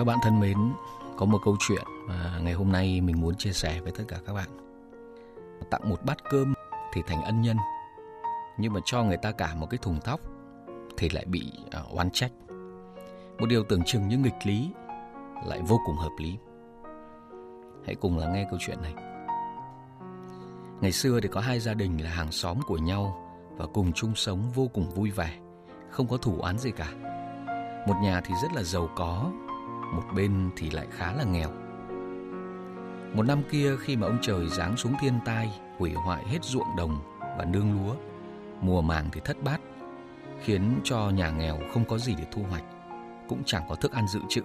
Các bạn thân mến, có một câu chuyện mà ngày hôm nay mình muốn chia sẻ với tất cả các bạn. Tặng một bát cơm thì thành ân nhân, nhưng mà cho người ta cả một cái thùng tóc thì lại bị à, oán trách. Một điều tưởng chừng như nghịch lý lại vô cùng hợp lý. Hãy cùng lắng nghe câu chuyện này. Ngày xưa thì có hai gia đình là hàng xóm của nhau và cùng chung sống vô cùng vui vẻ, không có thủ oán gì cả. Một nhà thì rất là giàu có, một bên thì lại khá là nghèo. Một năm kia khi mà ông trời giáng xuống thiên tai, hủy hoại hết ruộng đồng và nương lúa, mùa màng thì thất bát, khiến cho nhà nghèo không có gì để thu hoạch, cũng chẳng có thức ăn dự trữ,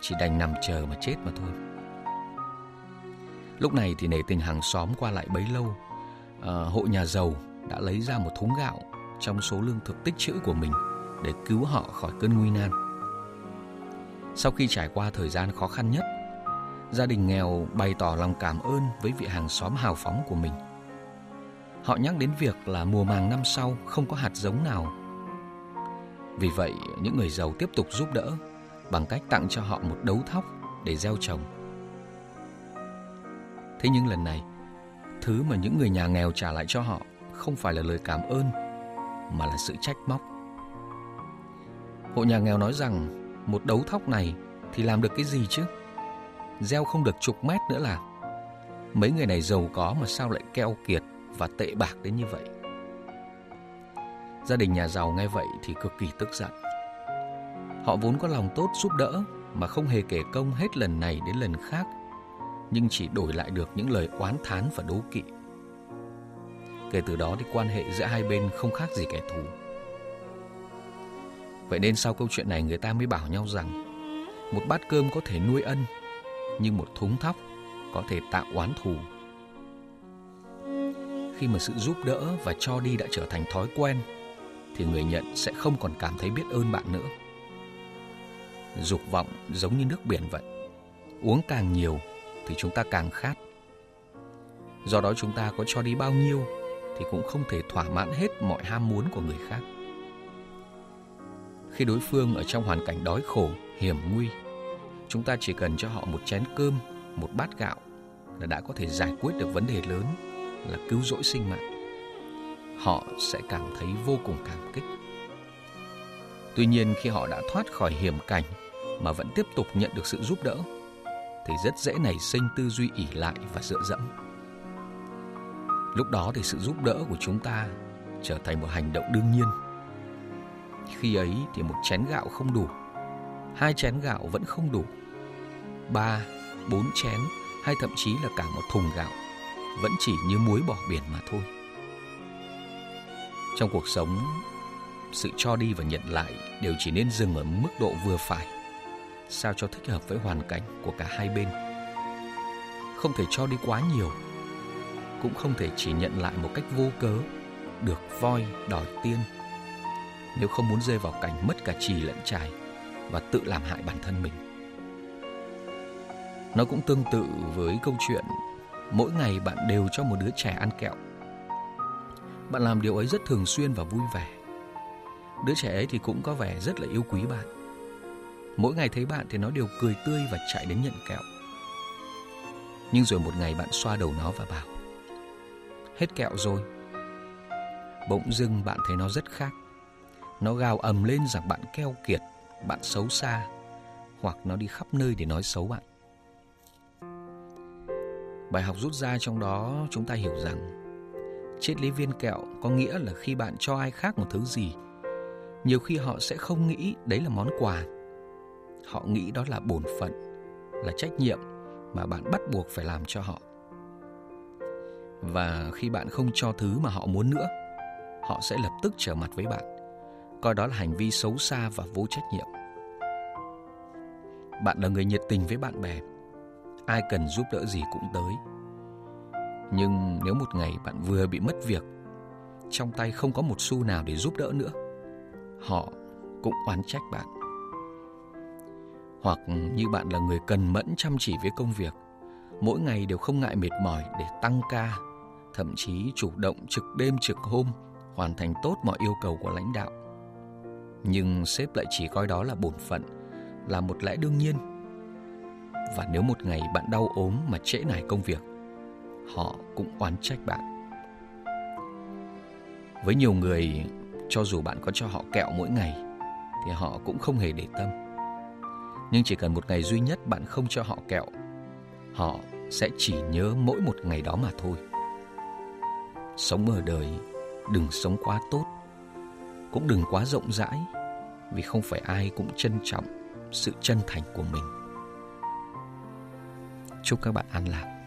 chỉ đành nằm chờ mà chết mà thôi. Lúc này thì nể tình hàng xóm qua lại bấy lâu, à, hộ nhà giàu đã lấy ra một thúng gạo trong số lương thực tích trữ của mình để cứu họ khỏi cơn nguy nan. Sau khi trải qua thời gian khó khăn nhất, gia đình nghèo bày tỏ lòng cảm ơn với vị hàng xóm hào phóng của mình. Họ nhắc đến việc là mùa màng năm sau không có hạt giống nào. Vì vậy, những người giàu tiếp tục giúp đỡ bằng cách tặng cho họ một đấu thóc để gieo trồng. Thế nhưng lần này, thứ mà những người nhà nghèo trả lại cho họ không phải là lời cảm ơn mà là sự trách móc. Hộ nhà nghèo nói rằng một đấu thóc này thì làm được cái gì chứ? Gieo không được chục mét nữa là. Mấy người này giàu có mà sao lại keo kiệt và tệ bạc đến như vậy? Gia đình nhà giàu nghe vậy thì cực kỳ tức giận. Họ vốn có lòng tốt giúp đỡ mà không hề kể công hết lần này đến lần khác, nhưng chỉ đổi lại được những lời oán thán và đố kỵ. Kể từ đó thì quan hệ giữa hai bên không khác gì kẻ thù. Vậy nên sau câu chuyện này người ta mới bảo nhau rằng một bát cơm có thể nuôi ân, nhưng một thúng thóc có thể tạo oán thù. Khi mà sự giúp đỡ và cho đi đã trở thành thói quen, thì người nhận sẽ không còn cảm thấy biết ơn bạn nữa. Dục vọng giống như nước biển vậy. Uống càng nhiều thì chúng ta càng khát. Do đó chúng ta có cho đi bao nhiêu thì cũng không thể thỏa mãn hết mọi ham muốn của người khác khi đối phương ở trong hoàn cảnh đói khổ, hiểm nguy. Chúng ta chỉ cần cho họ một chén cơm, một bát gạo là đã có thể giải quyết được vấn đề lớn là cứu rỗi sinh mạng. Họ sẽ cảm thấy vô cùng cảm kích. Tuy nhiên khi họ đã thoát khỏi hiểm cảnh mà vẫn tiếp tục nhận được sự giúp đỡ thì rất dễ nảy sinh tư duy ỉ lại và dựa dẫm. Lúc đó thì sự giúp đỡ của chúng ta trở thành một hành động đương nhiên khi ấy thì một chén gạo không đủ, hai chén gạo vẫn không đủ, ba, bốn chén hay thậm chí là cả một thùng gạo vẫn chỉ như muối bỏ biển mà thôi. Trong cuộc sống, sự cho đi và nhận lại đều chỉ nên dừng ở mức độ vừa phải, sao cho thích hợp với hoàn cảnh của cả hai bên. Không thể cho đi quá nhiều, cũng không thể chỉ nhận lại một cách vô cớ, được voi đòi tiên nếu không muốn rơi vào cảnh mất cả trì lẫn trải và tự làm hại bản thân mình. Nó cũng tương tự với câu chuyện, mỗi ngày bạn đều cho một đứa trẻ ăn kẹo. Bạn làm điều ấy rất thường xuyên và vui vẻ. Đứa trẻ ấy thì cũng có vẻ rất là yêu quý bạn. Mỗi ngày thấy bạn thì nó đều cười tươi và chạy đến nhận kẹo. Nhưng rồi một ngày bạn xoa đầu nó và bảo, Hết kẹo rồi Bỗng dưng bạn thấy nó rất khác nó gào ầm lên rằng bạn keo kiệt, bạn xấu xa, hoặc nó đi khắp nơi để nói xấu bạn. Bài học rút ra trong đó chúng ta hiểu rằng triết lý viên kẹo có nghĩa là khi bạn cho ai khác một thứ gì, nhiều khi họ sẽ không nghĩ đấy là món quà. Họ nghĩ đó là bổn phận, là trách nhiệm mà bạn bắt buộc phải làm cho họ. Và khi bạn không cho thứ mà họ muốn nữa, họ sẽ lập tức trở mặt với bạn coi đó là hành vi xấu xa và vô trách nhiệm. Bạn là người nhiệt tình với bạn bè, ai cần giúp đỡ gì cũng tới. Nhưng nếu một ngày bạn vừa bị mất việc, trong tay không có một xu nào để giúp đỡ nữa, họ cũng oán trách bạn. Hoặc như bạn là người cần mẫn chăm chỉ với công việc, mỗi ngày đều không ngại mệt mỏi để tăng ca, thậm chí chủ động trực đêm trực hôm, hoàn thành tốt mọi yêu cầu của lãnh đạo nhưng sếp lại chỉ coi đó là bổn phận là một lẽ đương nhiên. Và nếu một ngày bạn đau ốm mà trễ nải công việc, họ cũng oán trách bạn. Với nhiều người, cho dù bạn có cho họ kẹo mỗi ngày, thì họ cũng không hề để tâm. Nhưng chỉ cần một ngày duy nhất bạn không cho họ kẹo, họ sẽ chỉ nhớ mỗi một ngày đó mà thôi. Sống ở đời, đừng sống quá tốt, cũng đừng quá rộng rãi, vì không phải ai cũng trân trọng sự chân thành của mình. Chúc các bạn an lạc.